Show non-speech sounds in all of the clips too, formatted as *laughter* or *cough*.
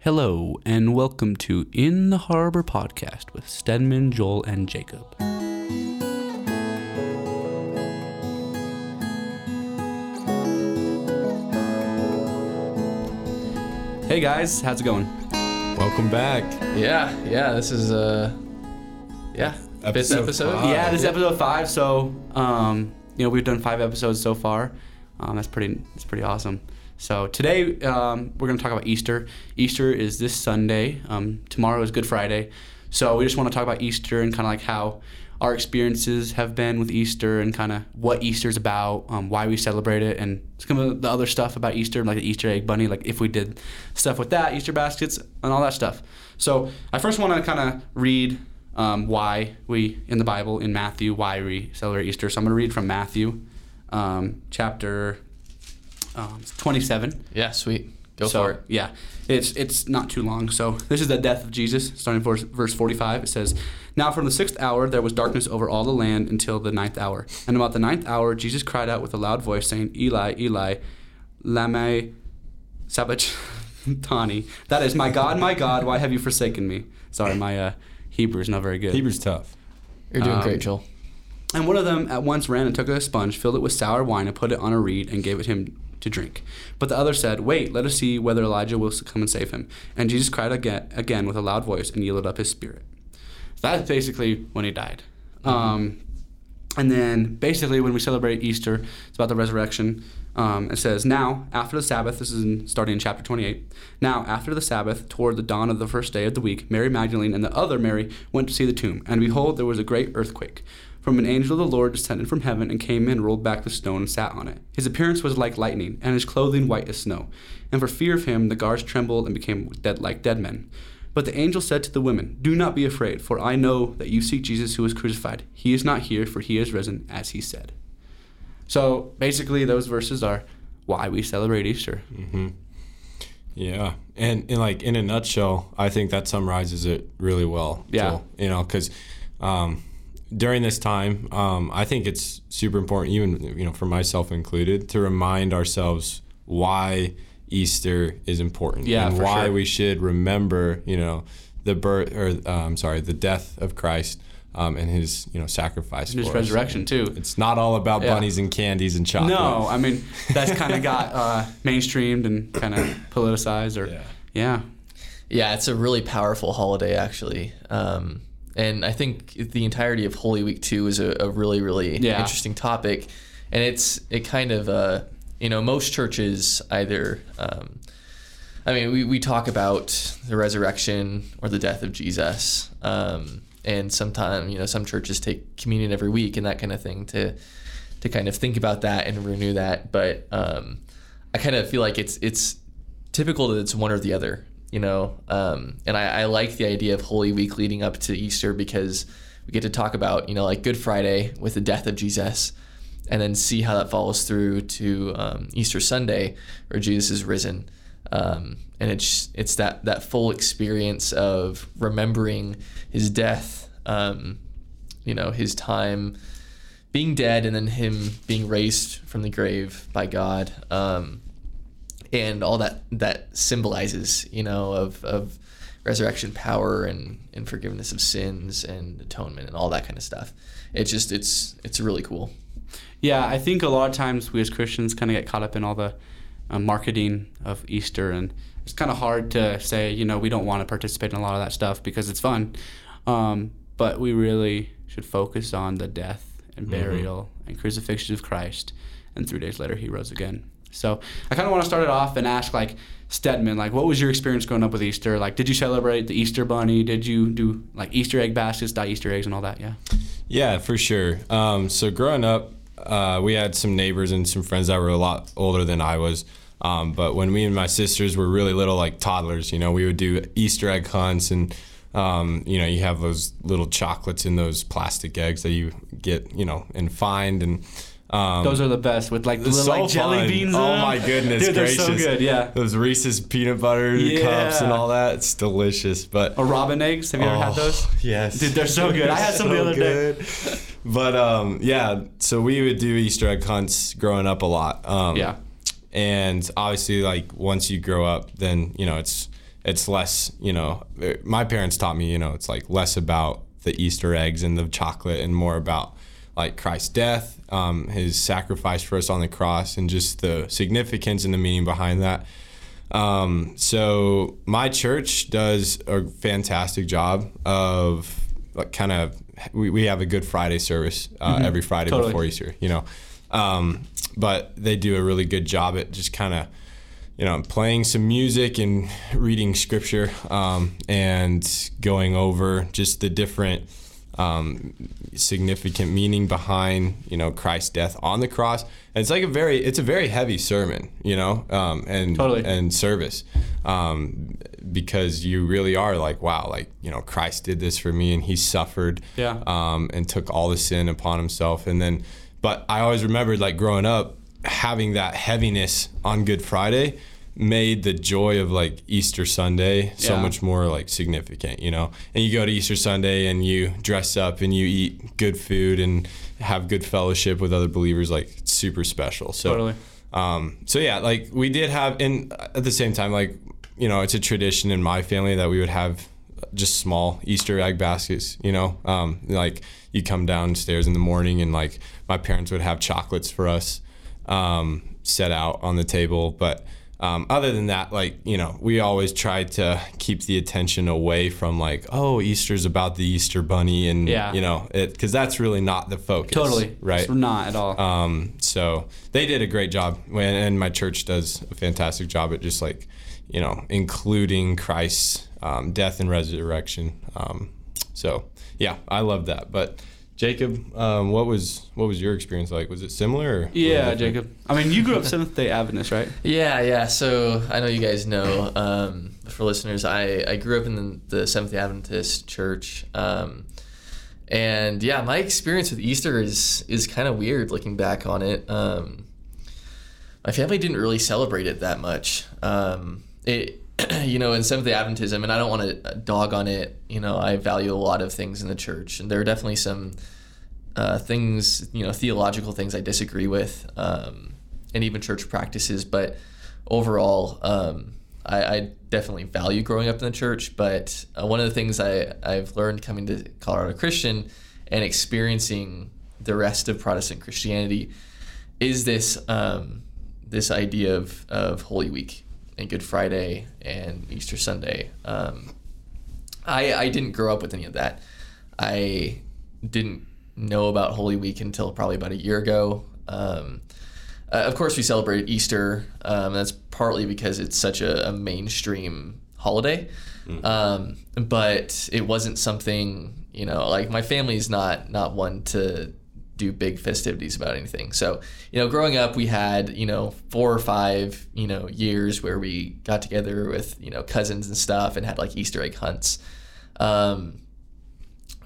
Hello, and welcome to In the Harbor podcast with Stedman, Joel, and Jacob. Hey guys, how's it going? Welcome back. Yeah, yeah. This is uh, yeah, fifth Episode episode. five. yeah, this is episode five. So, um, you know, we've done five episodes so far. Um, that's pretty. That's pretty awesome. So today um, we're going to talk about Easter. Easter is this Sunday. Um, tomorrow is Good Friday. So we just want to talk about Easter and kind of like how our experiences have been with Easter and kind of what Easter's about, um, why we celebrate it, and some of the other stuff about Easter, like the Easter egg bunny, like if we did stuff with that, Easter baskets, and all that stuff. So I first want to kind of read um, why we in the Bible in Matthew why we celebrate Easter. So I'm going to read from Matthew, um, chapter um, 27. Yeah, sweet. Go so, for it. Yeah, it's it's not too long. So this is the death of Jesus, starting verse verse 45. It says, "Now from the sixth hour there was darkness over all the land until the ninth hour, and about the ninth hour Jesus cried out with a loud voice, saying, Eli, Eli, lama sabachthani? *laughs* That is, my God, my God, why have you forsaken me?" Sorry, my uh, Hebrew is not very good. Hebrew's tough. You're doing Um, great, Joel. And one of them at once ran and took a sponge, filled it with sour wine, and put it on a reed, and gave it him to drink. But the other said, Wait, let us see whether Elijah will come and save him. And Jesus cried again, again with a loud voice, and yielded up his spirit. That's basically when he died. Um, and then basically when we celebrate Easter, it's about the resurrection. Um, it says, Now, after the Sabbath, this is in, starting in chapter 28. Now, after the Sabbath, toward the dawn of the first day of the week, Mary Magdalene and the other Mary went to see the tomb. And behold, there was a great earthquake. From an angel of the Lord descended from heaven and came in, rolled back the stone, and sat on it. His appearance was like lightning, and his clothing white as snow. And for fear of him, the guards trembled and became dead like dead men. But the angel said to the women, Do not be afraid, for I know that you seek Jesus who was crucified. He is not here, for he is risen, as he said. So basically, those verses are why we celebrate Easter. Yeah, and in like in a nutshell, I think that summarizes it really well. Yeah. Joel. you know, because um, during this time, um, I think it's super important, even you know, for myself included, to remind ourselves why Easter is important Yeah, and why sure. we should remember, you know, the birth or um, sorry, the death of Christ um, and his you know sacrifice And his for us. resurrection, too. It's not all about Yeah. bunnies and candies and chocolate. No, I mean, that's kind of got uh, mainstreamed and kind of politicized, or Yeah. yeah. Yeah, it's a really powerful holiday, actually. Um, and I think the entirety of Holy Week Two is a, a really, really Yeah. interesting topic. And it's it kind of uh, you know most churches either. Um, I mean, we, we talk about the resurrection or the death of Jesus. Um, and sometimes, you know, some churches take communion every week and that kind of thing to to kind of think about that and renew that. But um, I kind of feel like it's it's typical that it's one or the other, you know. Um, and I, I like the idea of Holy Week leading up to Easter because we get to talk about, you know, like Good Friday with the death of Jesus, and then see how that follows through to um, Easter Sunday where Jesus is risen. Um, and it's it's that that full experience of remembering his death, um, you know, his time being dead, and then him being raised from the grave by God, um, and all that that symbolizes, you know, of of resurrection power and and forgiveness of sins and atonement and all that kind of stuff. It's just it's it's really cool. Yeah, I think a lot of times we as Christians kind of get caught up in all the uh, marketing of Easter, and it's kind of hard to say, you know, we don't want to participate in a lot of that stuff because it's fun. Um, but we really should focus on the death and burial and crucifixion of Christ, and three days later he rose again. So I kind of want to start it off and ask, like, Stedman, like, what was your experience growing up with Easter? Like, did you celebrate the Easter Bunny? Did you do like Easter egg baskets, dye Easter eggs, and all that? Yeah. Yeah, for sure. Um, so growing up, uh, we had some neighbors and some friends that were a lot older than I was. Um, but when me and my sisters were really little, like toddlers, you know, we would do Easter egg hunts, and um, you know, you have those little chocolates in those plastic eggs that you get, you know, and find, and um, Those are the best with like the little so like jelly fun. beans. Oh them. my goodness dude, they're so gracious. good. Yeah. those Reese's peanut butter cups and all that. It's delicious, but Or robin eggs. Have you ever had Oh, those? Yes. Dude, they're so good. I had some the So other day. But um, yeah, so we would do Easter egg hunts growing up a lot. Um, Yeah. And obviously, like once you grow up, then you know it's it's less, you know, my parents taught me, you know, it's like less about the Easter eggs and the chocolate and more about like Christ's death, um, his sacrifice for us on the cross, and just the significance and the meaning behind that. Um, so my church does a fantastic job of like kind of we, we have a Good Friday service uh, every Friday Totally. before Easter, you know, um, but they do a really good job at just kind of you know playing some music and reading scripture um, and going over just the different um, significant meaning behind you know Christ's death on the cross. And it's like a very it's a very heavy sermon, you know, um, and Totally. and service um, because you really are like wow, like you know Christ did this for me and He suffered, Yeah. um, and took all the sin upon Himself. And then, but I always remembered like growing up having that heaviness on Good Friday made the joy of like Easter Sunday so Yeah. much more like significant, you know. And you go to Easter Sunday and you dress up and you eat good food and have good fellowship with other believers, like super special. So, Totally. um, so yeah, like we did have, and at the same time, like you know, it's a tradition in my family that we would have just small Easter egg baskets. You know, um, like you come downstairs in the morning and like my parents would have chocolates for us um, set out on the table, but. Um, other than that, like you know, we always try to keep the attention away from like, oh, Easter's about the Easter bunny, and Yeah. you know, it because that's really not the focus. Totally. right? It's not at all. Um, so they did a great job, and my church does a fantastic job at just like, you know, including Christ's um, death and resurrection. Um, so yeah, I love that. But Jacob, um, what was what was your experience like? Was it similar? Or yeah, different? Jacob. I mean, you grew up Seventh Day Adventist, right? *laughs* Yeah, yeah. So I know you guys know. Um, for listeners, I, I grew up in the, the Seventh Day Adventist church, um, and yeah, my experience with Easter is is kind of weird looking back on it. Um, my family didn't really celebrate it that much. Um, it, *clears throat* you know, in Seventh Day Adventism, and I don't want to dog on it. You know, I value a lot of things in the church, and there are definitely some uh, things, you know, theological things I disagree with, um, and even church practices. But overall, um, I, I definitely value growing up in the church. But uh, one of the things I, I've learned coming to Colorado Christian and experiencing the rest of Protestant Christianity is this um, this idea of, of Holy Week and Good Friday and Easter Sunday. Um, I, I didn't grow up with any of that. I didn't know about Holy Week until probably about a year ago. Um, uh, of course, we celebrate Easter. Um, that's partly because it's such a, a mainstream holiday. Um, but it wasn't something you know like my family's not not one to do big festivities about anything. So you know, growing up, we had you know four or five you know years where we got together with you know cousins and stuff and had like Easter egg hunts. Um,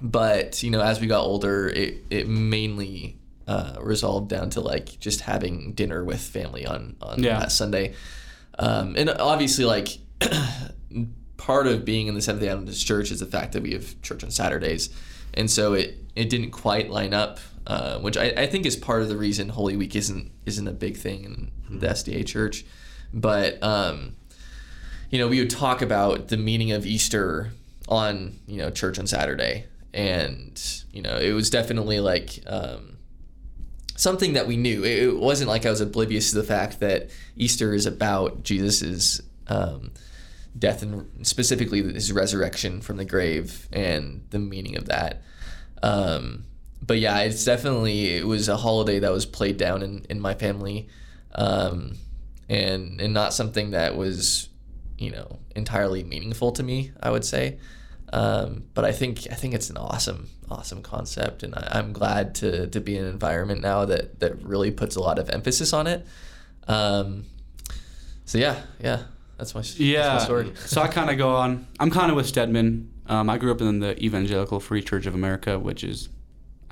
but you know, as we got older, it it mainly uh, resolved down to like just having dinner with family on on Yeah. that Sunday, um, and obviously like. *clears throat* part of being in the Seventh Day Adventist Church is the fact that we have church on Saturdays, and so it it didn't quite line up, uh, which I, I think is part of the reason Holy Week isn't isn't a big thing in the SDA Church, but um, you know we would talk about the meaning of Easter on you know church on Saturday, and you know it was definitely like. Um, something that we knew. It, it wasn't like I was oblivious to the fact that Easter is about Jesus's um, death and specifically his resurrection from the grave and the meaning of that. Um, but yeah, it's definitely it was a holiday that was played down in, in my family, um, and and not something that was you know entirely meaningful to me. I would say. Um, but I think I think it's an awesome awesome concept, and I, I'm glad to to be in an environment now that that really puts a lot of emphasis on it. Um, so yeah, yeah, that's my that's Yeah. my story. so I kind of go on. I'm kind of with Stedman. Um, I grew up in the Evangelical Free Church of America, which is,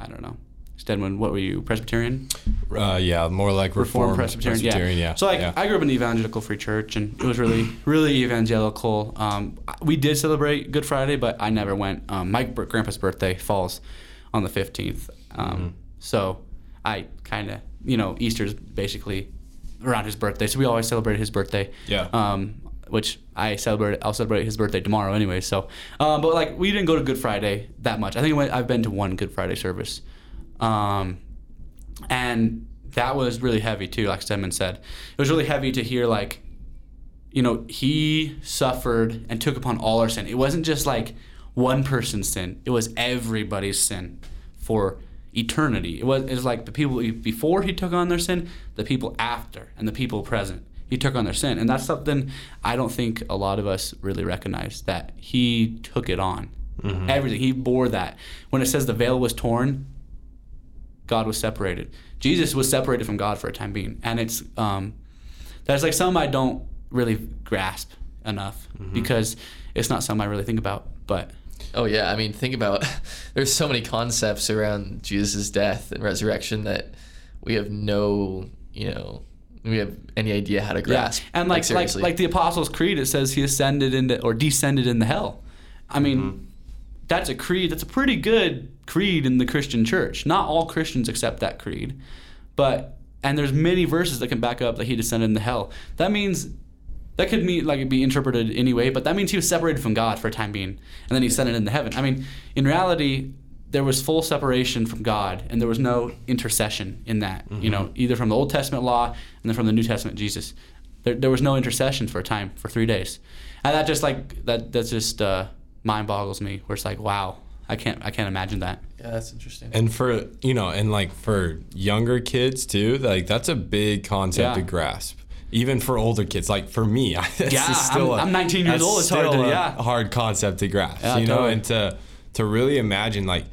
I don't know. Stedman, what were you, Presbyterian? Uh, yeah, more like Reformed, Presbyterian, yeah. So like, yeah. I grew up in the Evangelical Free Church, and it was really, really evangelical. Um, we did celebrate Good Friday, but I never went. Um, my grandpa's birthday falls on the 15th, um, Mm-hmm. so I kind of, you know, Easter's basically around his birthday, so we always celebrated his birthday. Yeah. Um, which I celebrate. I'll celebrate his birthday tomorrow anyway. So, um, but like we didn't go to Good Friday that much. I think I've been to one Good Friday service, um, and that was really heavy too. Like Stedman said, it was really heavy to hear like, you know, he suffered and took upon all our sin. It wasn't just like one person's sin; it was everybody's sin for eternity. It was, it was like the people before he took on their sin, the people after, and the people present. He took on their sin, and that's something I don't think a lot of us really recognize that he took it on. Everything he bore that. When it says the veil was torn, God was separated. Jesus was separated from God for a time being, and it's um, that's like something I don't really grasp enough because it's not something I really think about. But Oh yeah, I mean, think about *laughs* there's so many concepts around Jesus' death and resurrection that we have no, you know, we have any idea how to grasp. and like like, seriously. like the Apostles' Creed, it says he ascended into or descended into hell. I mean, mm-hmm. that's a creed. That's a pretty good creed in the Christian church. Not all Christians accept that creed, but and there's many verses that can back up that he descended into hell. That means that could mean like be interpreted anyway, but that means he was separated from God for a time being, and then he sent ascended into heaven. I mean, in reality, there was full separation from God, and there was no intercession in that. You know, either from the Old Testament law and then from the New Testament Jesus. There, there was no intercession for a time for three days, and that just like that that just uh, mind boggles me. Where it's like, wow, I can't I can't imagine that. yeah, that's interesting. And for you know, and like for younger kids too, like that's a big concept to Yeah. grasp. Even for older kids, like for me, *laughs* that's Yeah, still I'm- I'm 19 years old, it's hard still to- a yeah. hard concept to grasp. Yeah, you know, totally. and to to really imagine like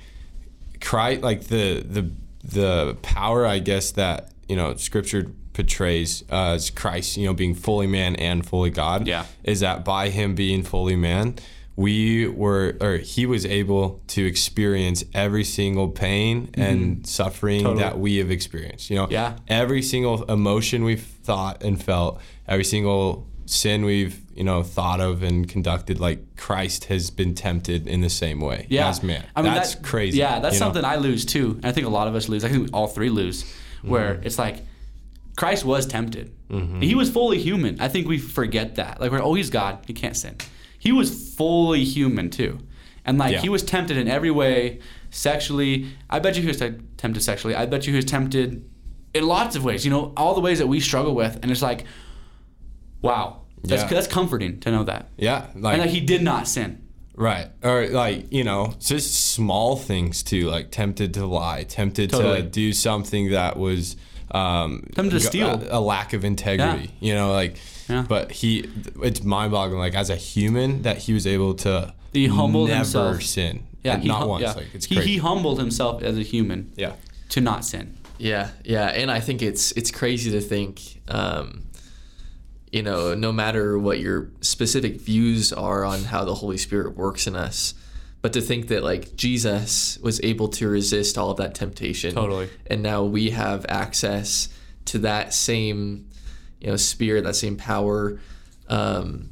Christ, like the the the power, I guess that you know Scripture portrays uh, as Christ, you know, being fully man and fully God. Yeah. is that by him being fully man, we were, or he was able to experience every single pain and suffering Mm-hmm. Totally. that we have experienced. You know, Yeah. every single emotion we've thought and felt, every single sin we've you know thought of and conducted, like Christ has been tempted in the same way Yeah, as man. I mean, that's that- crazy. Yeah, that's you know? something I lose too. And I think a lot of us lose. I think all three lose. Where Mm-hmm. it's like Christ was tempted. He was fully human. I think we forget that. Like we're oh he's God, he can't sin. He was fully human too. And like Yeah. he was tempted in every way, sexually. I bet you he was tempted sexually. I bet you he was tempted in lots of ways. You know, all the ways that we struggle with. And it's like, wow, that's Yeah. that's comforting to know that. Yeah, like and that he did not sin. Right. Or like, you know, just small things too, like tempted to lie, tempted Totally. to do something that was um Tempted to steal. a, a lack of integrity. You know, like Yeah. but he it's mind boggling like as a human that he was able to He humbled never himself. sin. Yeah, And he not hum- once. yeah. Like it's he, crazy. he humbled himself as a human yeah. to not sin. Yeah, yeah, and I think it's it's crazy to think, um, you know, no matter what your specific views are on how the Holy Spirit works in us, but to think that like Jesus was able to resist all of that temptation, Totally. and now we have access to that same, you know, spirit, that same power, um,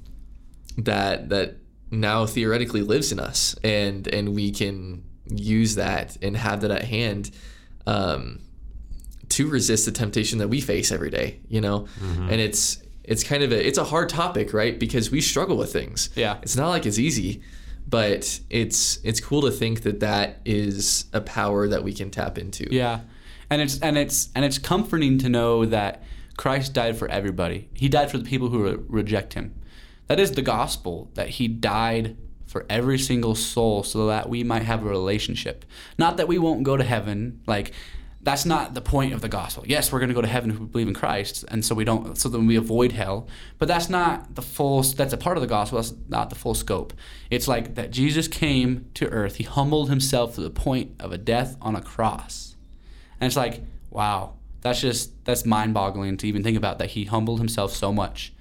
that that now theoretically lives in us, and and we can use that and have that at hand. Um, to resist the temptation that we face every day you know Mm-hmm. and it's it's kind of a it's a hard topic right because we struggle with things Yeah. it's not like it's easy but it's it's cool to think that that is a power that we can tap into Yeah, and it's and it's and it's comforting to know that Christ died for everybody. He died for the people who re- reject Him. That is the gospel. That He died for every single soul, so that we might have a relationship. Not that we won't go to heaven. Like that's not the point of the gospel. Yes, we're going to go to heaven if we believe in Christ, and so we don't. So then we avoid hell. But that's not the full. That's a part of the gospel. That's not the full scope. It's like that Jesus came to earth. He humbled himself to the point of a death on a cross. And it's like, wow, that's just that's mind-boggling to even think about that he humbled himself so much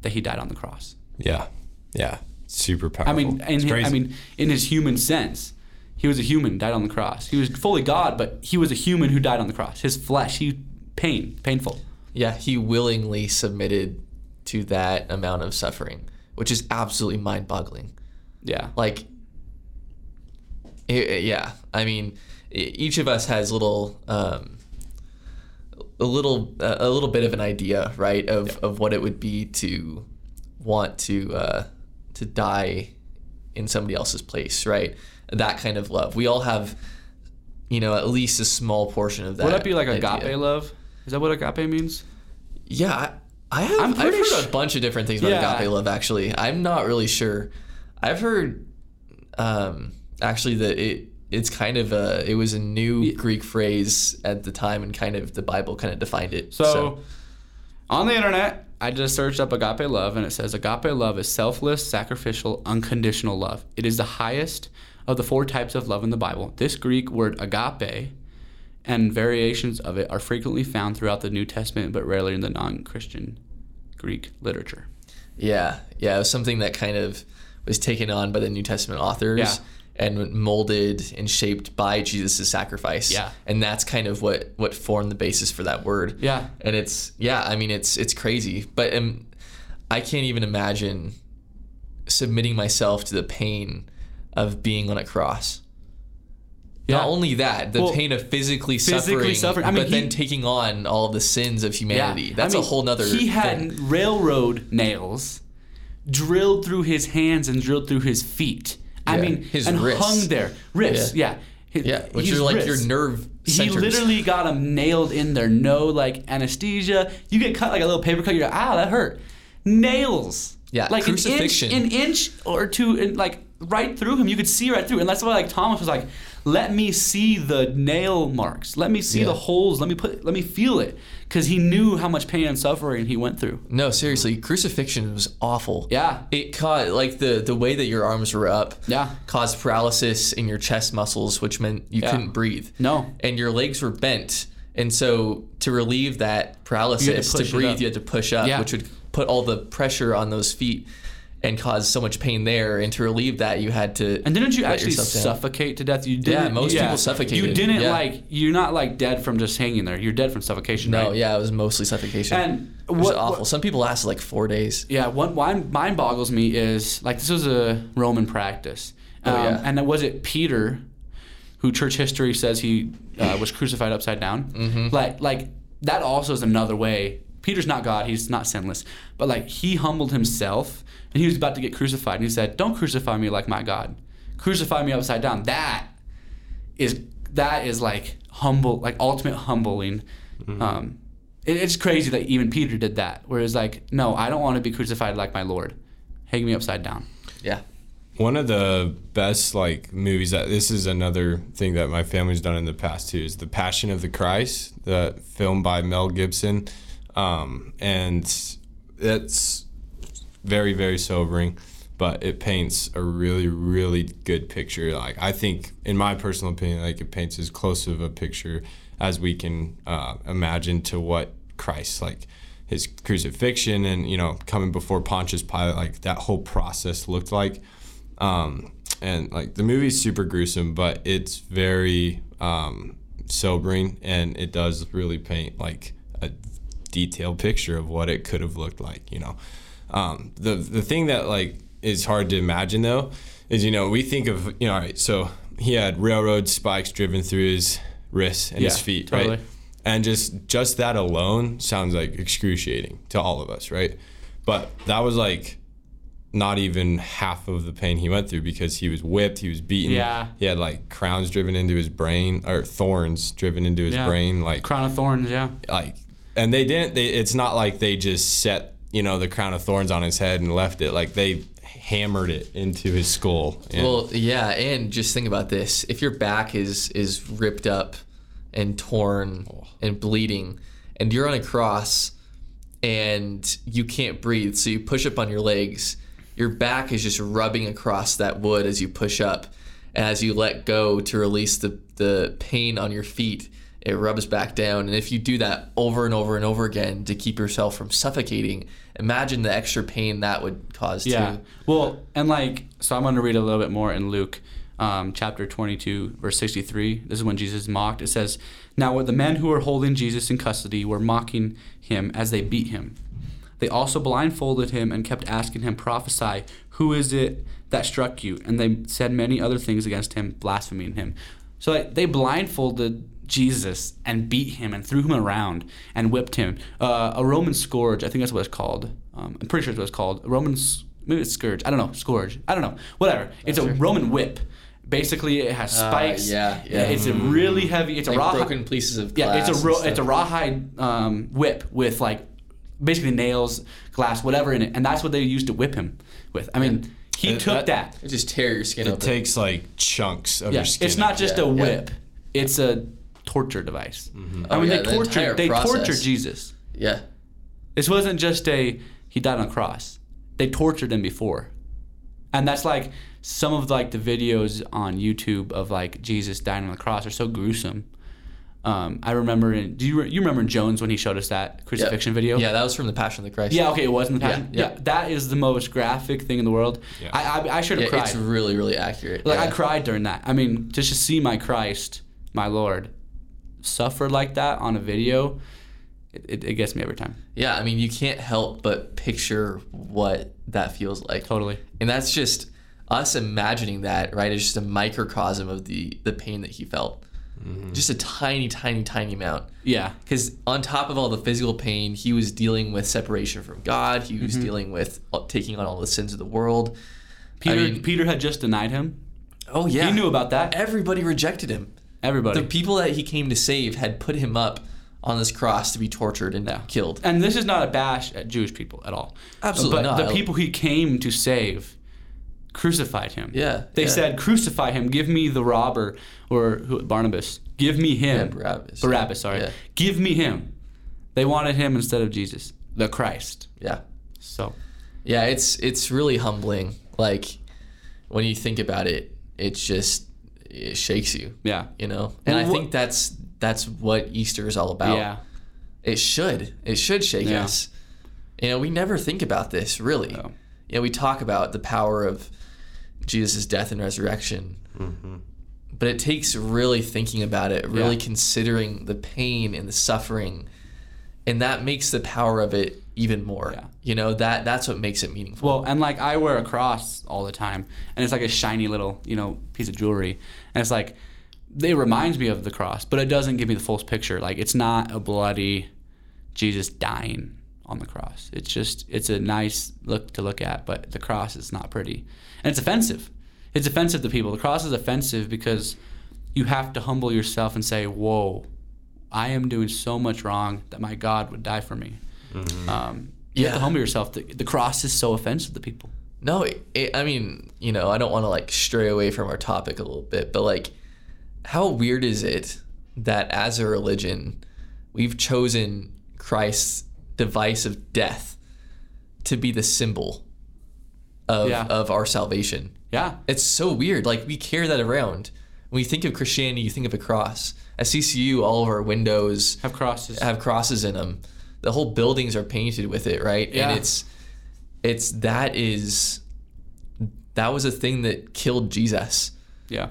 that he died on the cross. Yeah. Yeah. Super powerful. I mean, in It's hi- I mean, in his human sense, he was a human, died on the cross. He was fully God, but he was a human who died on the cross. His flesh, he pain, painful. yeah he willingly submitted to that amount of suffering which is absolutely mind-boggling Yeah, like i- yeah i mean each of us has little um, a little a little bit of an idea right of, of what it would be to want to uh, to die in somebody else's place, right? That kind of love. We all have, you know, at least a small portion of that. Would that be like idea. agape love? Is that what agape means? Yeah, I, I have. I'm I've heard a bunch of different things about Yeah. agape love. Actually, I'm not really sure. I've heard, um, actually that it it's kind of a it was a new Greek phrase at the time, and kind of the Bible kind of defined it. So, on the internet, I just searched up agape love, and it says agape love is selfless, sacrificial, unconditional love. It is the highest of the four types of love in the Bible. This Greek word agape and variations of it are frequently found throughout the New Testament, but rarely in the non-Christian Greek literature. Yeah, yeah, it was something that kind of was taken on by the New Testament authors Yeah. and molded and shaped by Jesus' sacrifice. Yeah. and that's kind of what what formed the basis for that word. Yeah. and it's yeah, I mean it's it's crazy, but um, I can't even imagine submitting myself to the pain of being on a cross. Yeah. Not only that, the Well, pain of physically, physically suffering, suffering. I mean, but then taking on all the sins of humanity. That's I a mean, whole nother. He had thing. railroad nails drilled through his hands and drilled through his feet. I mean, his and wrists. hung there. Wrists, yeah. His- Yeah, which are like wrists. your nerve Centers. He literally got them nailed in there. No like anesthesia. You get cut like a little paper cut. You're like, ah, that hurt. Nails. Yeah, like crucifixion. an inch, an inch or two, and like right through him. You could see right through, and that's why like Thomas was like, "Let me see the nail marks. Let me see Yeah. the holes. Let me put. Let me feel it." Because he knew how much pain and suffering he went through. No, seriously, crucifixion was awful. Yeah. It caused like the the way that your arms were up. Yeah. Caused paralysis in your chest muscles, which meant you Yeah. couldn't breathe. No. And your legs were bent, and so to relieve that paralysis, to it breathe, you had to push up, Yeah. which would put all the pressure on those feet and cause so much pain there. And to relieve that, you had to. And didn't you actually suffocate to death? You didn't. most yeah. people suffocated, You didn't yeah. like. You're not like dead from just hanging there. You're dead from suffocation. No, right? yeah, it was mostly suffocation. And it was what- awful. what- Some people lasted like four days. Yeah, what mind, mind boggles me is like this was a Roman practice. Oh, Um, yeah. And then was it Peter, who church history says he uh, was crucified upside down? Mm-hmm. Like, like that also is another way. Peter's not God; he's not sinless. But like he humbled himself, and he was about to get crucified, and he said, "Don't crucify me like my God. Crucify me upside down." That is that is like humble, like ultimate humbling. Um, it, it's crazy that even Peter did that. Whereas like, no, I don't want to be crucified like my Lord. Hang me upside down. Yeah. One of the best like movies that this is another thing that my family's done in the past too is the Passion of the Christ, the film by Mel Gibson, um, and it's very very sobering, but it paints a really really good picture. Like I think, in my personal opinion, like it paints as close of a picture as we can uh, imagine to what Christ like his crucifixion and you know coming before Pontius Pilate like that whole process looked like um, and like the movie's super gruesome but it's very um, sobering and it does really paint like a detailed picture of what it could have looked like you know um, the the thing that like is hard to imagine though is you know we think of you know all right so he had railroad spikes driven through his wrists and his feet totally. right and just just that alone sounds like excruciating to all of us right but that was like not even half of the pain he went through because he was whipped he was beaten Yeah. he had like crowns driven into his brain or thorns driven into his Yeah. brain like Crown of thorns. Yeah. like and they didn't they it's not like they just set you know the crown of thorns on his head and left it. Like they hammered it into his skull. And Well, yeah, and just think about this: if your back is is ripped up and torn oh. and bleeding, and you're on a cross and you can't breathe, so you push up on your legs, your back is just rubbing across that wood as you push up, and as you let go to release the the pain on your feet. It rubs back down, and if you do that over and over and over again to keep yourself from suffocating, imagine the extra pain that would cause Yeah. too. Well, and like, so I'm going to read a little bit more in Luke um, chapter 22, verse 63. This is when Jesus mocked. It says, Now the men who were holding Jesus in custody were mocking him as they beat him. They also blindfolded him and kept asking him, Prophesy, who is it that struck you? And they said many other things against him, blaspheming him. So like, they blindfolded Jesus and beat him and threw him around and whipped him. Uh, a Roman scourge, I think that's what it's called. Um, I'm pretty sure it's what it's called. A Roman, maybe it's scourge. I don't know. Scourge. I don't know. Whatever. It's a sure. Roman whip. Basically, it has Ah, spikes. yeah, yeah. It's a really heavy. It's like a raw. broken pieces of Yeah, it's a and ro- it's a rawhide um, whip with like basically nails, glass, whatever in it, and that's what they used to whip him with. I mean, he And took that- that. It just tear your skin It open. takes like chunks of Yeah, your skin. it's not just Yeah, a yeah. whip; it's a torture device. I Oh, mean, yeah, they the tortured entire they process. tortured Jesus. yeah. This wasn't just a he died on a cross. They tortured him before. And that's like some of like the videos on YouTube of like Jesus dying on the cross are so gruesome. Um, I remember in do you re- you remember in Jones when he showed us that crucifixion video? Yeah, that was from the Passion of the Christ. Yeah, okay, it was in the passion. Yeah, yeah. that is the most graphic thing in the world. Yeah. I, I I should have Yeah, cried. it's really, really accurate. Like I cried during that. I mean, just to see my Christ, my Lord, suffer like that on a video, it, it, it gets me every time. Yeah, I mean, you can't help but picture what that feels like. Totally. And that's just us imagining that, right? It's just a microcosm of the the pain that he felt. Just a tiny, tiny, tiny amount. Yeah. Because on top of all the physical pain, he was dealing with separation from God. He Mm-hmm. was dealing with uh, taking on all the sins of the world. Peter mean- Peter had just denied him. Oh yeah, He knew about that. Everybody rejected him. Everybody. The people that he came to save had put him up on this cross to be tortured and Yeah. killed. and this is not a bash at Jewish people at all. Absolutely but not. the people he came to save crucified him. Yeah, They yeah. said, "Crucify him. Give me the robber or who, Barnabas. Give me him. Yeah, Barabbas. Barabbas. Sorry. Yeah. Give me him." They wanted him instead of Jesus, the Christ. Yeah. So Yeah, it's it's really humbling. Like when you think about it, it's just it shakes you, yeah, you know. And Well, I think that's that's what Easter is all about. yeah, It should. It should shake Yeah. us. You know, we never think about this really. No. You know, we talk about the power of Jesus' death and resurrection. Mm-hmm. But it takes really thinking about it, really Yeah. considering the pain and the suffering, and that makes the power of it even more. Yeah. You know that that's what makes it meaningful. Well, and like I wear a cross all the time, and it's like a shiny little, you know, piece of jewelry, and it's like it reminds me of the cross, but it doesn't give me the full picture. Like it's not a bloody Jesus dying on the cross. It's just it's a nice look to look at, but the cross is not pretty, and it's offensive. It's offensive to people. The cross is offensive because you have to humble yourself and say, "Whoa, I am doing so much wrong that my God would die for me." Um, you have to humble yourself. The, the cross is so offensive to people. No, it, it, I mean, you know, I don't want to like stray away from our topic a little bit, but like, how weird is it that as a religion, we've chosen Christ's device of death to be the symbol of, Yeah. of our salvation? Yeah, It's so weird. Like, we carry that around. When you think of Christianity, you think of a cross. At CCU, all of our windows have crosses. have crosses in them. The whole buildings are painted with it, right? Yeah. And it's it's that is that was a thing that killed Jesus. yeah,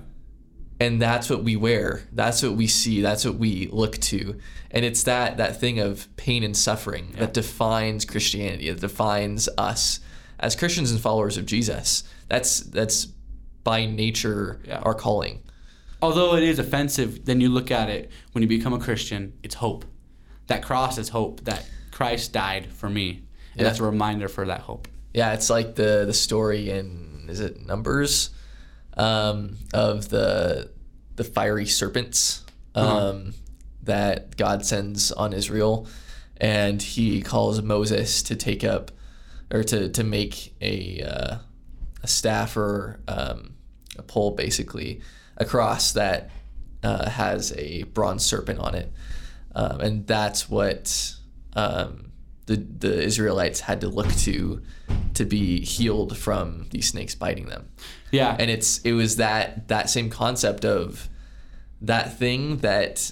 And that's what we wear. That's what we see. That's what we look to. And it's that that thing of pain and suffering that defines Christianity. It defines us as Christians and followers of Jesus. That's that's by nature Yeah. our calling. Although it is offensive, then you look at it when you become a Christian. It's hope. That cross is hope. That Christ died for me, and Yeah. that's a reminder for that hope. Yeah, it's like the the story in is it Numbers um, of the the fiery serpents um, that God sends on Israel, and He calls Moses to take up or to to make a uh, a staff or um, a pole, basically a cross that uh, has a bronze serpent on it, um, and that's what um, the the Israelites had to look to to be healed from these snakes biting them. Yeah, And it's it was that that same concept of that thing that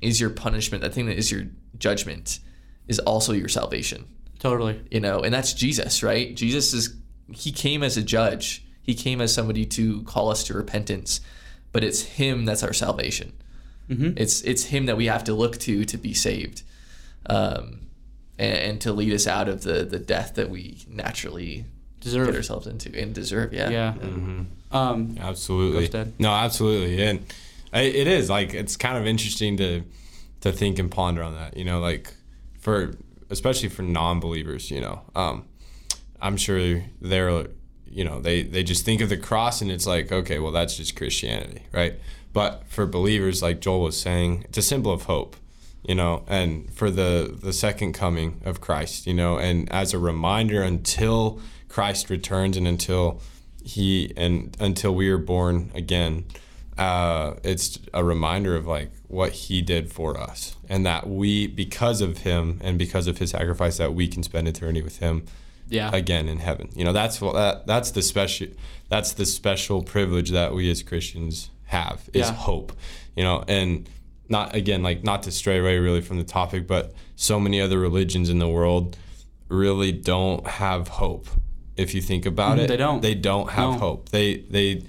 is your punishment, that thing that is your judgment, is also your salvation. Totally. you know and that's jesus right? Jesus is he came as a judge. He came as somebody to call us to repentance but it's him that's our salvation Mm-hmm. it's it's him that we have to look to to be saved um, and, and to lead us out of the the death that we naturally Deserve. get ourselves into and deserve yeah Yeah. Um, Absolutely. No, absolutely. And it is like it's kind of interesting to to think and ponder on that. You know, like for especially for non-believers. You know, um, I'm sure they're, you know, they they just think of the cross and it's like, okay, well that's just Christianity, right? But for believers, like Joel was saying, it's a symbol of hope, you know, and for the the second coming of Christ, you know, and as a reminder until Christ returns and until he and until we are born again, uh, it's a reminder of like what he did for us and that we because of him and because of his sacrifice that we can spend eternity with him Yeah. again in heaven you know that's what that, that's the special that's the special privilege that we as christians have is Yeah. hope you know and not again like not to stray away really from the topic but so many other religions in the world really don't have hope if you think about Mhm, it they don't. they don't have No. hope they they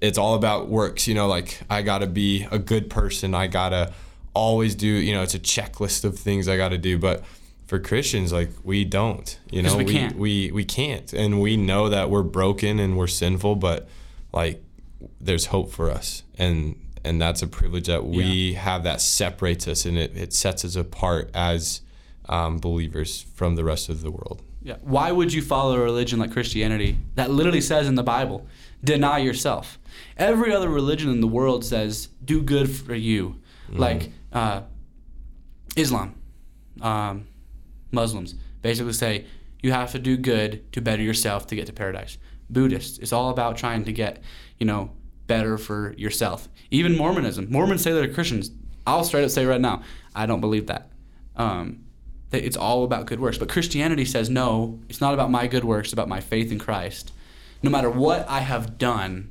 it's all about works you know like i gotta be a good person i gotta always do you know it's a checklist of things i gotta do but for christians like we don't you know we we, can't. we we can't and we know that we're broken and we're sinful but like there's hope for us and and that's a privilege that we have that separates us and it, it sets us apart as um, believers from the rest of the world Yeah. Why would you follow a religion like Christianity that literally says in the Bible, deny yourself? Every other religion in the world says, do good for you. Like uh, Islam, um, Muslims basically say, you have to do good to better yourself to get to paradise. Buddhists, it's all about trying to get, you know, better for yourself. Even Mormonism, Mormons say they're Christians. I'll straight up say right now, I don't believe that. Um, that it's all about good works. But Christianity says, no, it's not about my good works, it's about my faith in Christ. No matter what I have done,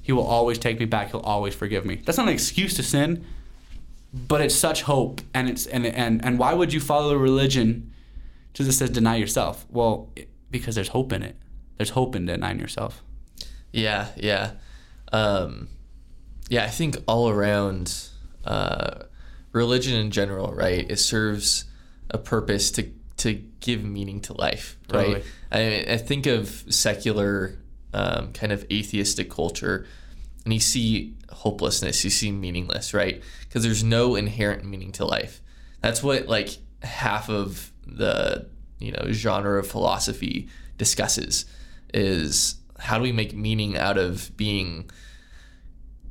He will always take me back. He'll always forgive me. That's not an excuse to sin, but it's such hope. And it's and and and why would you follow a religion just says deny yourself? Well, it, because there's hope in it. There's hope in denying yourself. Yeah, yeah, um, yeah. I think all around, uh, religion in general, right? It serves a purpose to to give meaning to life, Totally. right? I, I think of secular, um, kind of atheistic culture, and you see hopelessness, you see meaningless, right? Because there's no inherent meaning to life. That's what like half of the you know genre of philosophy discusses is how do we make meaning out of being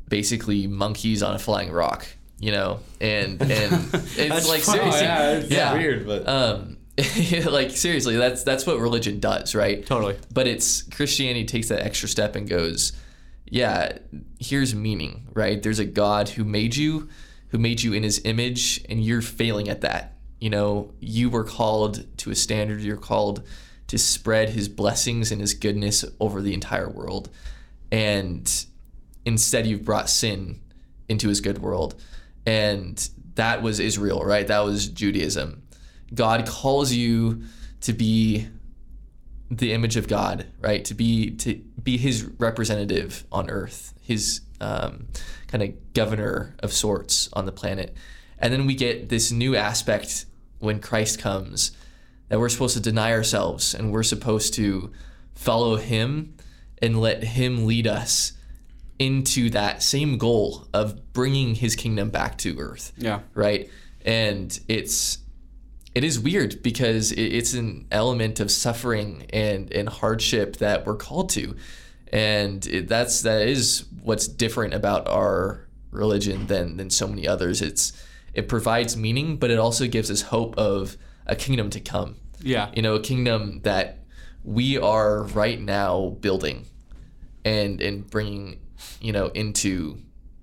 basically monkeys on a flying rock you know and and *laughs* it's like fun. seriously Yeah, it's yeah. weird, but- um *laughs* like seriously that's that's what religion does right Totally. but it's christianity takes that extra step and goes yeah here's meaning right? There's a god who made you who made you in his image and you're failing at that. You know you were called to a standard. You're called to spread his blessings and his goodness over the entire world. And instead you've brought sin into his good world. And that was israel right? That was judaism. God calls you to be the image of God, right? To be to be His representative on Earth, His um, kind of governor of sorts on the planet, and then we get this new aspect when Christ comes that we're supposed to deny ourselves and we're supposed to follow Him and let Him lead us into that same goal of bringing His kingdom back to Earth Yeah. right? And it's it is weird because it's an element of suffering and and hardship that we're called to, and it, that's that is what's different about our religion than than so many others. It's it provides meaning, but it also gives us hope of a kingdom to come. Yeah. You know, a kingdom that we are right now building and and bringing you know into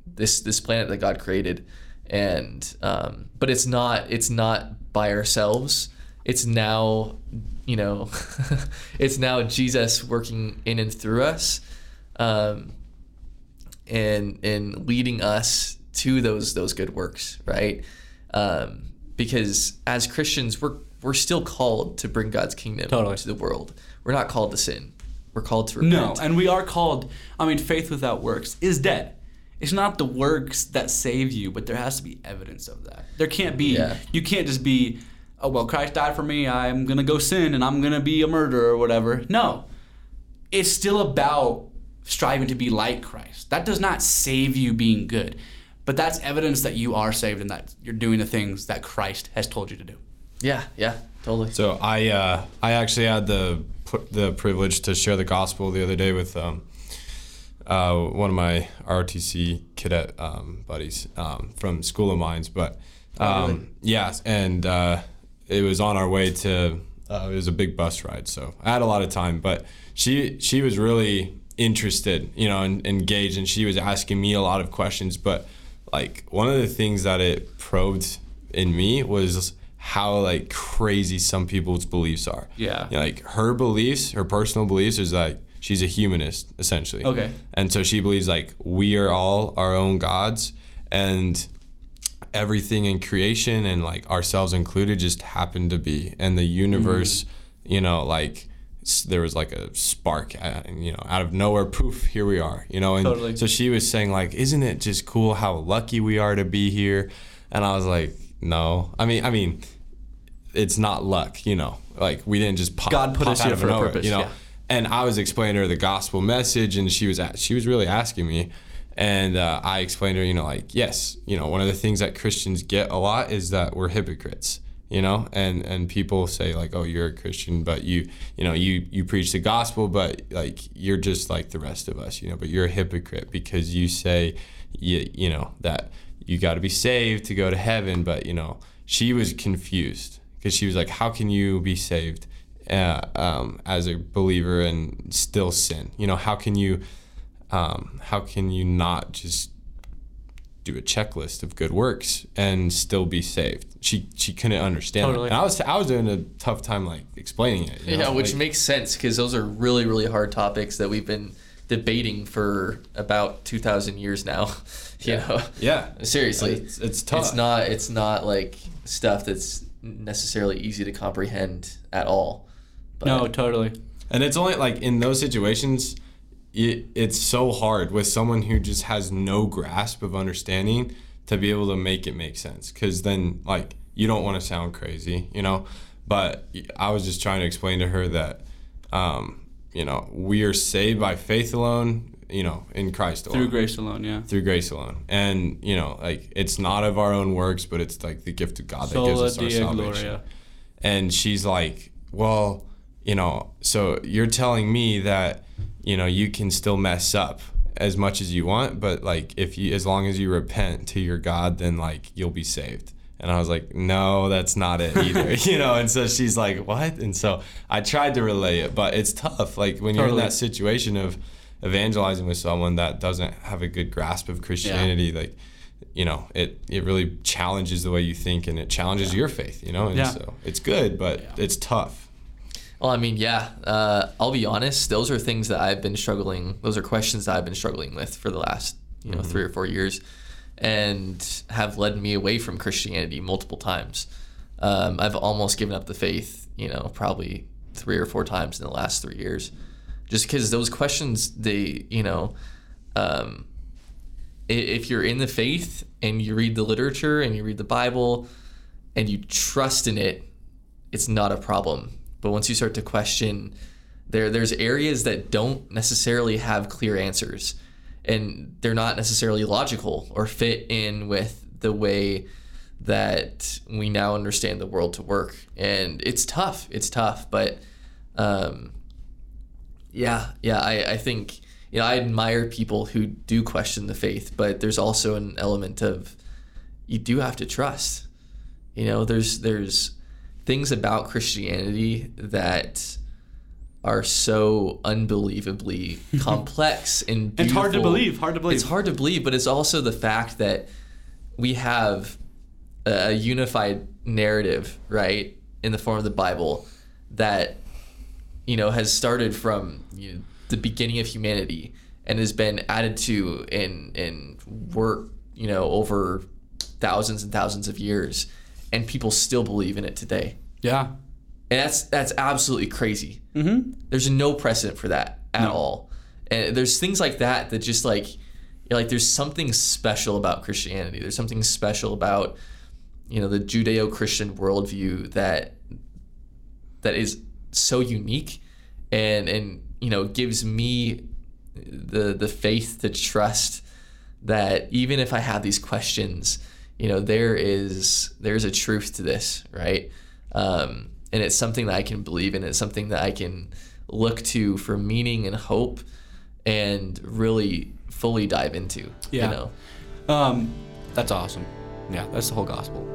this this planet that God created and um, but it's not it's not by ourselves it's now you know *laughs* it's now Jesus working in and through us um, and and leading us to those those good works right um, because as Christians we're we're still called to bring God's kingdom Totally. to the world we're not called to sin we're called to repent. No, and we are called. I mean, faith without works is dead. It's not the works that save you, but there has to be evidence of that. There can't be. Yeah. You can't just be, oh well, Christ died for me. I'm gonna go sin and I'm gonna be a murderer or whatever. No, it's still about striving to be like Christ. That does not save you being good, but that's evidence that you are saved and that you're doing the things that Christ has told you to do. yeah yeah totally So I uh, I actually had the the privilege to share the gospel the other day with um, uh, one of my ROTC cadet um, buddies um, from School of Mines. But Oh, really? um, yeah, and uh, it was on our way to. Uh, it was a big bus ride, so I had a lot of time. But she she was really interested, you know, and engaged, and she was asking me a lot of questions. But like one of the things that it probed in me was how like crazy some people's beliefs are. Yeah. You know, like her beliefs, her personal beliefs is like she's a humanist essentially. Okay. And so she believes like we are all our own gods and everything in creation and like ourselves included just happened to be and the universe, you know, like there was like a spark, uh, you know, out of nowhere, poof, here we are, you know. And Totally. so she was saying like, isn't it just cool how lucky we are to be here? And I was like, no. I mean, I mean, it's not luck, you know. Like we didn't just pop, God put pop us out here for a purpose, you know. yeah. And I was explaining to her the gospel message, and she was she was really asking me, and uh, I explained to her, you know, like yes, you know, one of the things that Christians get a lot is that we're hypocrites, you know, and and people say like, oh, you're a Christian, but you you know you you preach the gospel, but like you're just like the rest of us, you know, but you're a hypocrite because you say, you you know that you got to be saved to go to heaven, but you know she was confused because she was like, how can you be saved? Uh, um, as a believer and still sin? You know, how can you um, how can you not just do a checklist of good works and still be saved? She she couldn't understand. it. Totally. And I was I was doing a tough time like explaining it. you Yeah, know, which like- makes sense because those are really, really hard topics that we've been debating for about 2,000 years now. *laughs* you know, yeah. seriously, It's, it's tough. it's not. It's not like stuff that's necessarily easy to comprehend at all. But No, totally. And it's only like in those situations, it, it's so hard with someone who just has no grasp of understanding to be able to make it make sense. Because then, like, you don't want to sound crazy, you know? But I was just trying to explain to her that, um, you know, we are saved by faith alone, you know, in Christ alone Through grace alone, yeah. through grace alone. And you know, like it's not of our own works, but it's like the gift of God that gives us our Deo salvation. Gloria. And she's like, "Well, you know, so you're telling me that you know you can still mess up as much as you want, but like if you, as long as you repent to your God, then like you'll be saved." And I was like, "No, that's not it either," *laughs* you know. And so she's like, "What?" And so I tried to relay it, but it's tough. Like when you're in that situation of evangelizing with someone that doesn't have a good grasp of Christianity, like you know, it it really challenges the way you think and it challenges your faith, you know. And Yeah. so it's good, but it's tough. Well, I mean, yeah. Uh, I'll be honest. Those are things that I've been struggling. Those are questions that I've been struggling with for the last, you know, three or four years, and have led me away from Christianity multiple times. Um, I've almost given up the faith, you know, probably three or four times in the last three years, just because those questions, they, you know, um, if you're in the faith and you read the literature and you read the Bible and you trust in it, it's not a problem. But once you start to question, there there's areas that don't necessarily have clear answers, and they're not necessarily logical or fit in with the way that we now understand the world to work. And it's tough. It's tough, but um, yeah, yeah. I, I think you know I admire people who do question the faith, but there's also an element of you do have to trust. You know, there's there's things about Christianity that are so unbelievably *laughs* complex and It's hard to believe, hard to believe. It's hard to believe, but it's also the fact that we have a unified narrative, right, in the form of the Bible that you know has started from you know, the beginning of humanity and has been added to and and work you know over thousands and thousands of years, and people still believe in it today. Yeah. And that's that's absolutely crazy. Mm-hmm. There's no precedent for that at all. And there's things like that that just like like there's something special about Christianity. There's something special about you know the Judeo-Christian worldview that that is so unique and and you know gives me the the faith to trust that even if I have these questions, you know, there is there's a truth to this, right? Um, and it's something that I can believe in. It's something that I can look to for meaning and hope and really fully dive into. Yeah. You know? Um, that's awesome. Yeah, that's the whole gospel.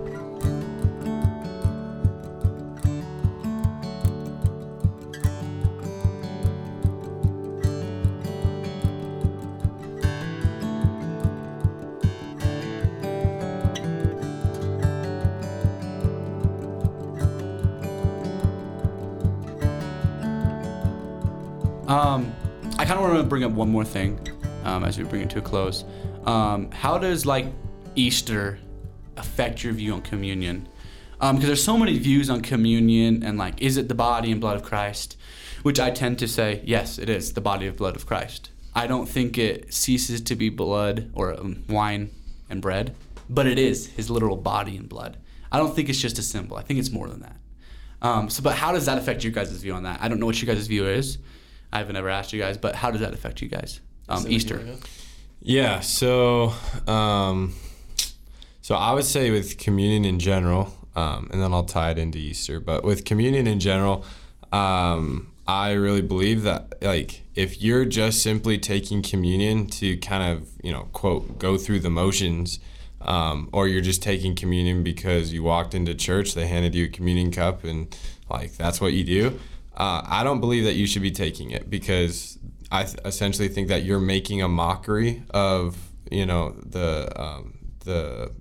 Kind of want to bring up one more thing um, as we bring it to a close. Um, how does like Easter affect your view on communion? Because there's so many views on communion and like, is it the body and blood of Christ? Which I tend to say, yes, it is the body and blood of Christ. I don't think it ceases to be blood or um, wine and bread, but it is his literal body and blood. I don't think it's just a symbol. I think it's more than that. Um, so, but how does that affect your guys' view on that? I don't know what your guys' view is. I haven't ever asked you guys, but how does that affect you guys? Um, Easter. Yeah, so um, so I would say with communion in general, um, and then I'll tie it into Easter. But with communion in general, um, I really believe that like if you're just simply taking communion to kind of you know quote go through the motions, um, or you're just taking communion because you walked into church, they handed you a communion cup, and like that's what you do. Uh, I don't believe that you should be taking it because I th- essentially think that you're making a mockery of you know the um, the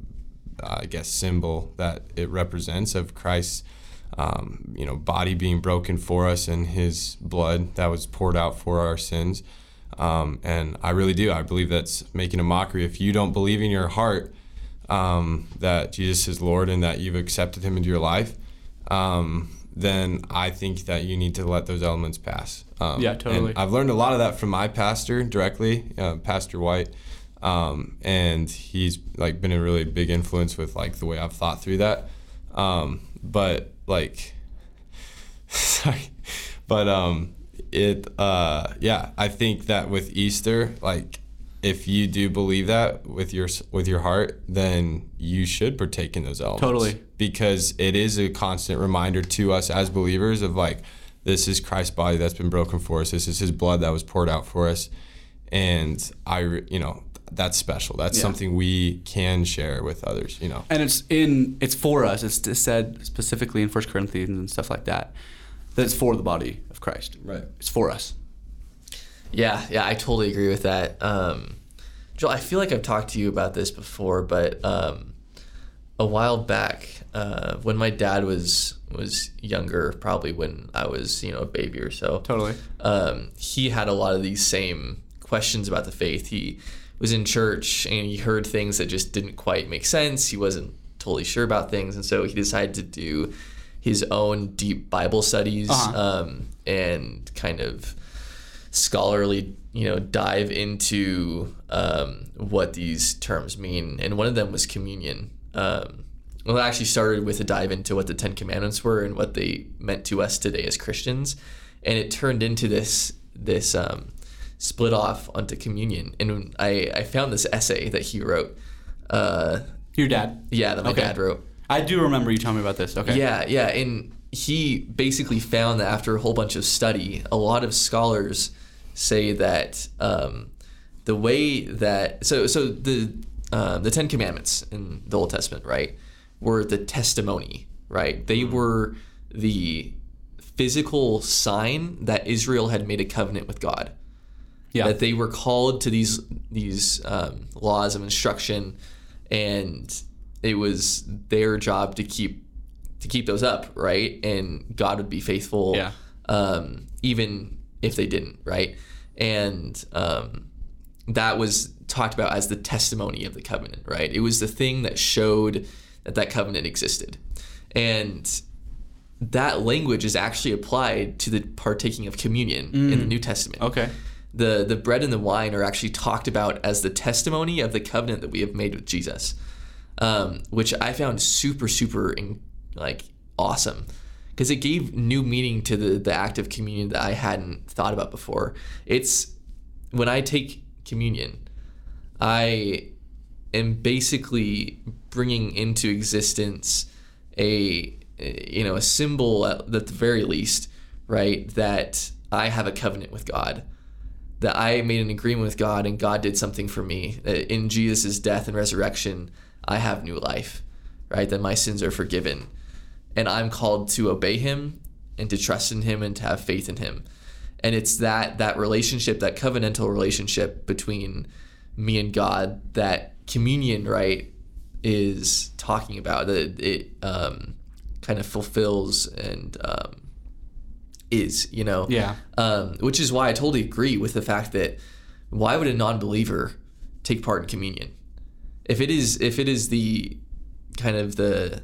I guess symbol that it represents of Christ's um, you know body being broken for us and His blood that was poured out for our sins. Um, and I really do. I believe that's making a mockery. If you don't believe in your heart um, that Jesus is Lord and that you've accepted Him into your life, um, then I think that you need to let those elements pass. Um, Yeah, totally. and I've learned a lot of that from my pastor directly, uh, Pastor White, um, and he's like been a really big influence with like the way I've thought through that. Um, but like, *laughs* sorry, but um, it uh, yeah, I think that with Easter, like if you do believe that with your with your heart, then you should partake in those elements. Totally. Because it is a constant reminder to us as believers of like this is Christ's body that's been broken for us. This is his blood that was poured out for us. And I you know, that's special. That's Yeah. something we can share with others, you know. and it's in it's for us. It's said specifically in First Corinthians and stuff like that that it's for the body of Christ. Right. It's for us. Yeah, yeah, I totally agree with that. Um, Joel, I feel like I've talked to you about this before, but um, a while back, uh, when my dad was was younger, probably when I was you know a baby or so, Totally. um, he had a lot of these same questions about the faith. He was in church and he heard things that just didn't quite make sense. He wasn't totally sure about things, and so he decided to do his own deep Bible studies Uh-huh. um, and kind of scholarly, you know, dive into um, what these terms mean. And one of them was communion. Um, well, it actually started with a dive into what the Ten Commandments were and what they meant to us today as Christians, and it turned into this this um, split off onto communion. And I, I found this essay that he wrote. Uh, Your dad. yeah, that my Okay. dad wrote. I do remember you telling me about this. Okay. Yeah, yeah, and he basically found that after a whole bunch of study, a lot of scholars say that um, the way that so so the uh, the Ten Commandments in the Old Testament, right, were the testimony, right? They were the physical sign that Israel had made a covenant with God Yeah. that they were called to these these um, laws of instruction, and it was their job to keep to keep those up, right? And God would be faithful, Yeah. um, even if they didn't, right? And um, that was talked about as the testimony of the covenant, right? It was the thing that showed that that covenant existed, and that language is actually applied to the partaking of communion in the New Testament okay. the the bread and the wine are actually talked about as the testimony of the covenant that we have made with Jesus, um, which I found super super in, like awesome because it gave new meaning to the the act of communion that I hadn't thought about before. It's when I take communion, I am basically bringing into existence a you know a symbol at the very least right that I have a covenant with God, that I made an agreement with God and God did something for me. In Jesus' death and resurrection, I have new life, right? That my sins are forgiven. And I'm called to obey him and to trust in him and to have faith in him. And it's that that relationship, that covenantal relationship between me and God that communion, right, is talking about. That it um, kind of fulfills and um, is, you know? Yeah. Um, which is why I totally agree with the fact that why would a non-believer take part in communion? If it is, if it is the kind of the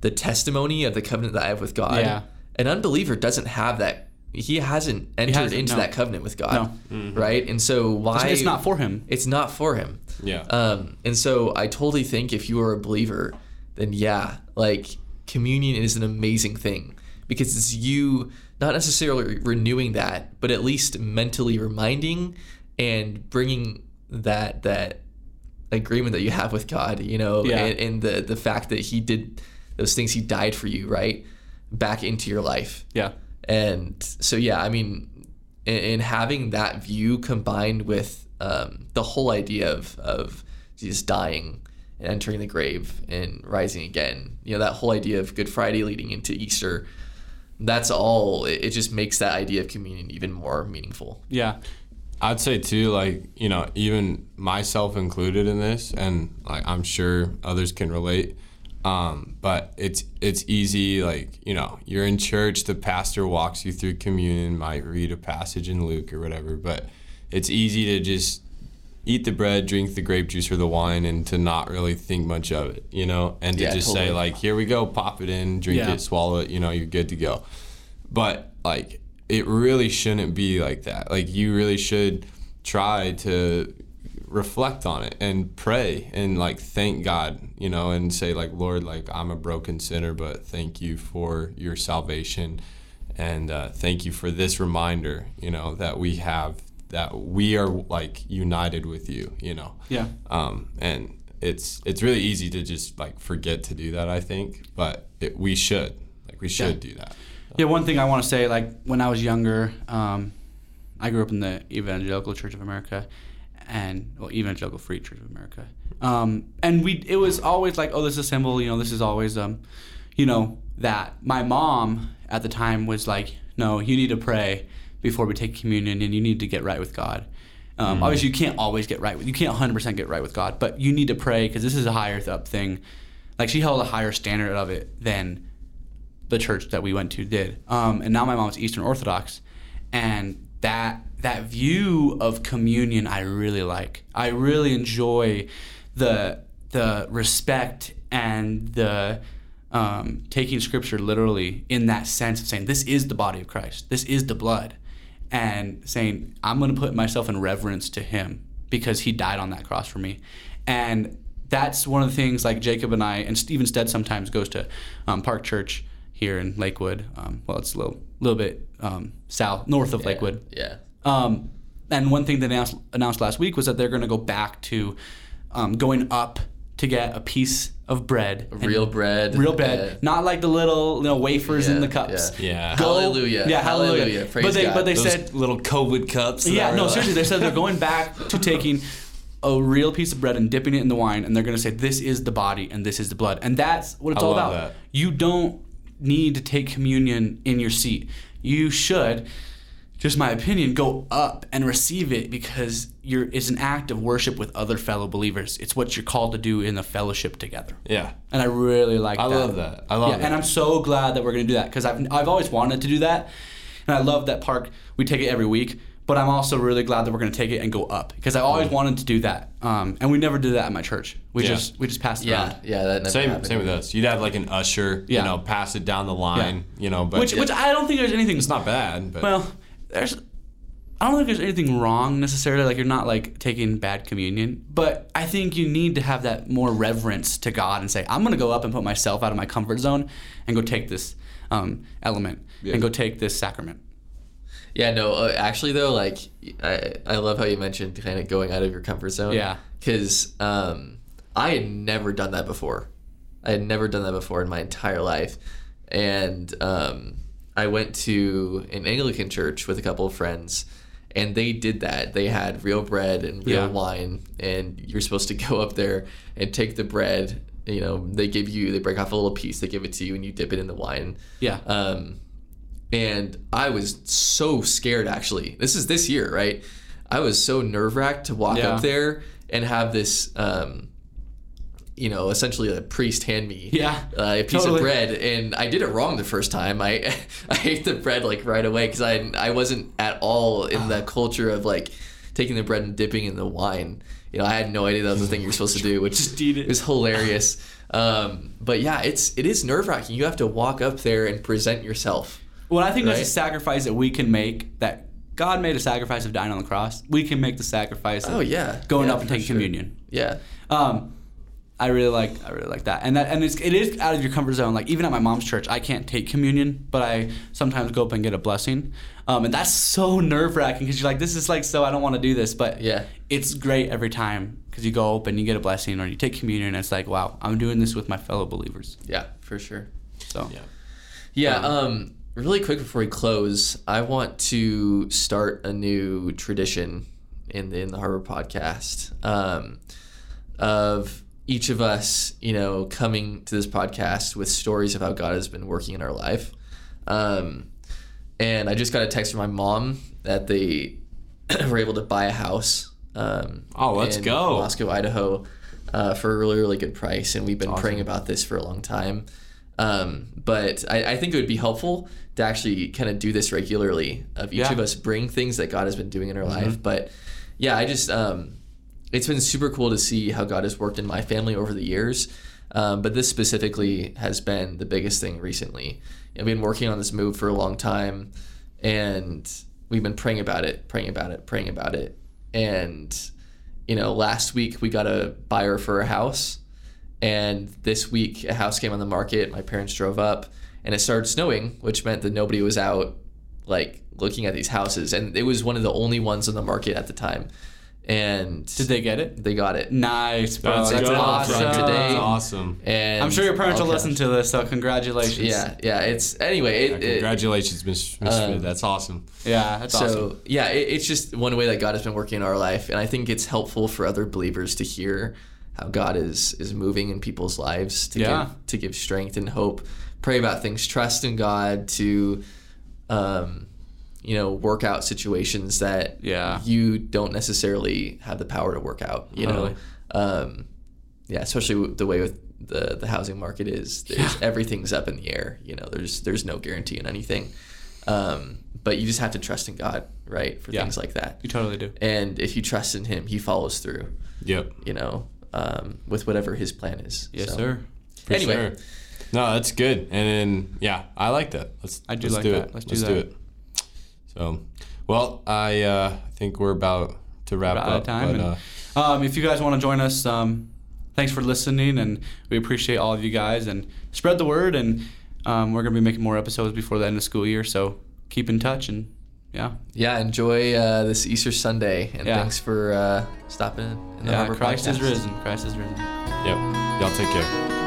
the testimony of the covenant that I have with God, Yeah. an unbeliever doesn't have that. He hasn't entered hasn't, into no. that covenant with God, No. right? And so why It's not for him. It's not for him. Yeah. Um, and so I totally think if you are a believer, then yeah, like communion is an amazing thing because it's you not necessarily renewing that, but at least mentally reminding and bringing that that agreement that you have with God, you know, Yeah. and, and the the fact that He did those things, He died for you, right, back into your life. Yeah. And so, yeah, I mean, in, in having that view combined with um, the whole idea of, of Jesus dying and entering the grave and rising again, you know, that whole idea of Good Friday leading into Easter, that's all, it, it just makes that idea of communion even more meaningful. Yeah. I'd say too, like you know, even myself included in this, and like I'm sure others can relate. Um, but it's it's easy, like you know, you're in church, the pastor walks you through communion, might read a passage in Luke or whatever, but it's easy to just eat the bread, drink the grape juice or the wine, and to not really think much of it, you know, and to Yeah, just say like, here we go, pop it in, drink Yeah. it, swallow it, you know, you're good to go. But like it really shouldn't be like that. Like you really should try to reflect on it and pray and like thank god you know and say like lord like i'm a broken sinner but thank you for your salvation. And uh, thank you for this reminder you know that we have that we are like united with you you know? Yeah. um, and it's it's really easy to just like forget to do that i think but it, we should. Like we should do that. Yeah, one thing I want to say, like when I was younger, um, I grew up in the Evangelical Church of America, and well, Evangelical Free Church of America, um, and we it was always like, oh, this is a symbol, you know, this is always, um, you know, that. My mom at the time was like, no, you need to pray before we take communion, and you need to get right with God. Um, Obviously, you can't always get right with you can't 100% get right with God, but you need to pray because this is a higher up thing. Like she held a higher standard of it than the church that we went to did. Um, and now my mom's Eastern Orthodox, and that that view of communion I really like. I really enjoy the the respect and the um, taking Scripture literally in that sense of saying this is the body of Christ, this is the blood, and saying I'm going to put myself in reverence to Him because He died on that cross for me, and that's one of the things like Jacob and I and Stephen Stead sometimes goes to um, Park Church here in Lakewood. Um, well, it's a little little bit um, south north of Lakewood. Yeah. Um, and one thing they announced, announced last week was that they're going to go back to um, going up to get a piece of bread, Real bread. real bread, Yeah. not like the little you know, wafers in the cups. yeah. Yeah. Go- Hallelujah. Yeah, hallelujah. Hallelujah. Praise but they God. but they Those said little COVID cups. yeah, no, like- seriously. They said they're going back *laughs* to taking a real piece of bread and dipping it in the wine, and they're going to say, "This is the body and this is the blood," and that's what it's I all love about. that. You don't need to take communion in your seat. You should, just my opinion, go up and receive it because you're. It's an act of worship with other fellow believers. It's what you're called to do in the fellowship together. Yeah. And I really like that. I that. love that. I love yeah, that. And I'm so glad that we're going to do that because I've, I've always wanted to do that. And I love that park. We take it every week. But I'm also really glad that we're going to take it and go up because I always wanted to do that. Um, and we never did that at my church. We Yeah. just we just passed it Yeah. around. Yeah. That never Same, happened. same with us. You'd have like an usher, Yeah. you know, pass it down the line, you know, but Which which I don't think there's anything. it's not bad. But Well, there's. I don't think there's anything wrong necessarily. Like you're not like taking bad communion, but I think you need to have that more reverence to God and say, I'm going to go up and put myself out of my comfort zone and go take this um, element Yeah. and go take this sacrament. Yeah, no, uh, actually though, like I, I love how you mentioned kind of going out of your comfort zone. Yeah. Because um, I had never done that before. I had never done that before in my entire life, and um, I went to an Anglican church with a couple of friends, and they did that. They had real bread and real Yeah. wine, and you're supposed to go up there and take the bread. You know, they give you, they break off a little piece, they give it to you, and you dip it in the wine. Yeah. Um, and I was so scared actually. This is this year, right? I was so nerve wracked to walk Yeah. up there and have this, um, you know, essentially a priest hand me Yeah, uh, a piece totally. of bread, and I did it wrong the first time. I *laughs* I ate the bread like right away because I I wasn't at all in the culture of like taking the bread and dipping in the wine. You know, I had no idea that was the thing you're supposed to do, which Just eat it. is hilarious. *laughs* Um, but yeah, it's it is nerve wracking. You have to walk up there and present yourself. Well, I think there's a sacrifice that we can make that God made a sacrifice of dying on the cross. We can make the sacrifice of Oh yeah, going Yeah, up and taking sure. communion. Yeah, Um, I really like I really like that, and that and it's, it is out of your comfort zone. Like even at my mom's church, I can't take communion, but I sometimes go up and get a blessing, um, and that's so nerve wracking because you're like, this is like so I don't want to do this, but Yeah. it's great every time because you go up and you get a blessing or you take communion, and it's like wow, I'm doing this with my fellow believers. yeah, for sure. So Yeah. Yeah. Um, really quick before we close, I want to start a new tradition in the in the Harbor podcast um, of each of us, you know, coming to this podcast with stories of how God has been working in our life. Um, and I just got a text from my mom that they *clears throat* were able to buy a house. Um, Oh, let's in go. Moscow, Idaho, uh, for a really, really good price. And we've been praying about this for a long time. Um, but I, I think it would be helpful to actually kind of do this regularly of each Yeah. of us bring things that God has been doing in our life. But yeah, I just, um, it's been super cool to see how God has worked in my family over the years. Um, but this specifically has been the biggest thing recently. I've been working on this move for a long time and we've been praying about it, praying about it, praying about it. And, you know, last week we got a buyer for a house. And this week a house came on the market. My parents drove up and it started snowing, which meant that nobody was out like looking at these houses. And it was one of the only ones on the market at the time. And did they get it? they got it. Nice, bro. That's, That's, good. awesome. From today. That's awesome. And I'm sure your parents will listen to this, so congratulations. Yeah, yeah. It's anyway. It, it- Congratulations, Miss Miss Um, That's awesome. yeah, that's so awesome. yeah, it, it's just one way that God has been working in our life, and I think it's helpful for other believers to hear how God is is moving in people's lives to Yeah. give to give strength and hope. Pray about things, trust in God to, um, you know, work out situations that Yeah. you don't necessarily have the power to work out. You Totally. know, um, yeah, especially the way with the the housing market is, there's, everything's up in the air. You know, there's there's no guarantee in anything. Um, but you just have to trust in God, right, for Yeah. things like that. You totally do. And if you trust in Him, He follows through. Yep. You know, um, with whatever His plan is. Yes, So- sir. For Anyway. sure. No, that's good. And then yeah, I like that. Let's I do let's like do that. it. Let's do Let's that. do it. So, well, I uh, think we're about to wrap We're out of up. time, but, and- uh, Um, if you guys want to join us, um, thanks for listening, and we appreciate all of you guys. And spread the word, and um, we're gonna be making more episodes before the end of school year. So keep in touch, and yeah, Yeah, enjoy uh, this Easter Sunday, and Yeah. thanks for uh, stopping in. in the yeah. Harbor Christ is risen. Christ is risen. yep. Y'all take care.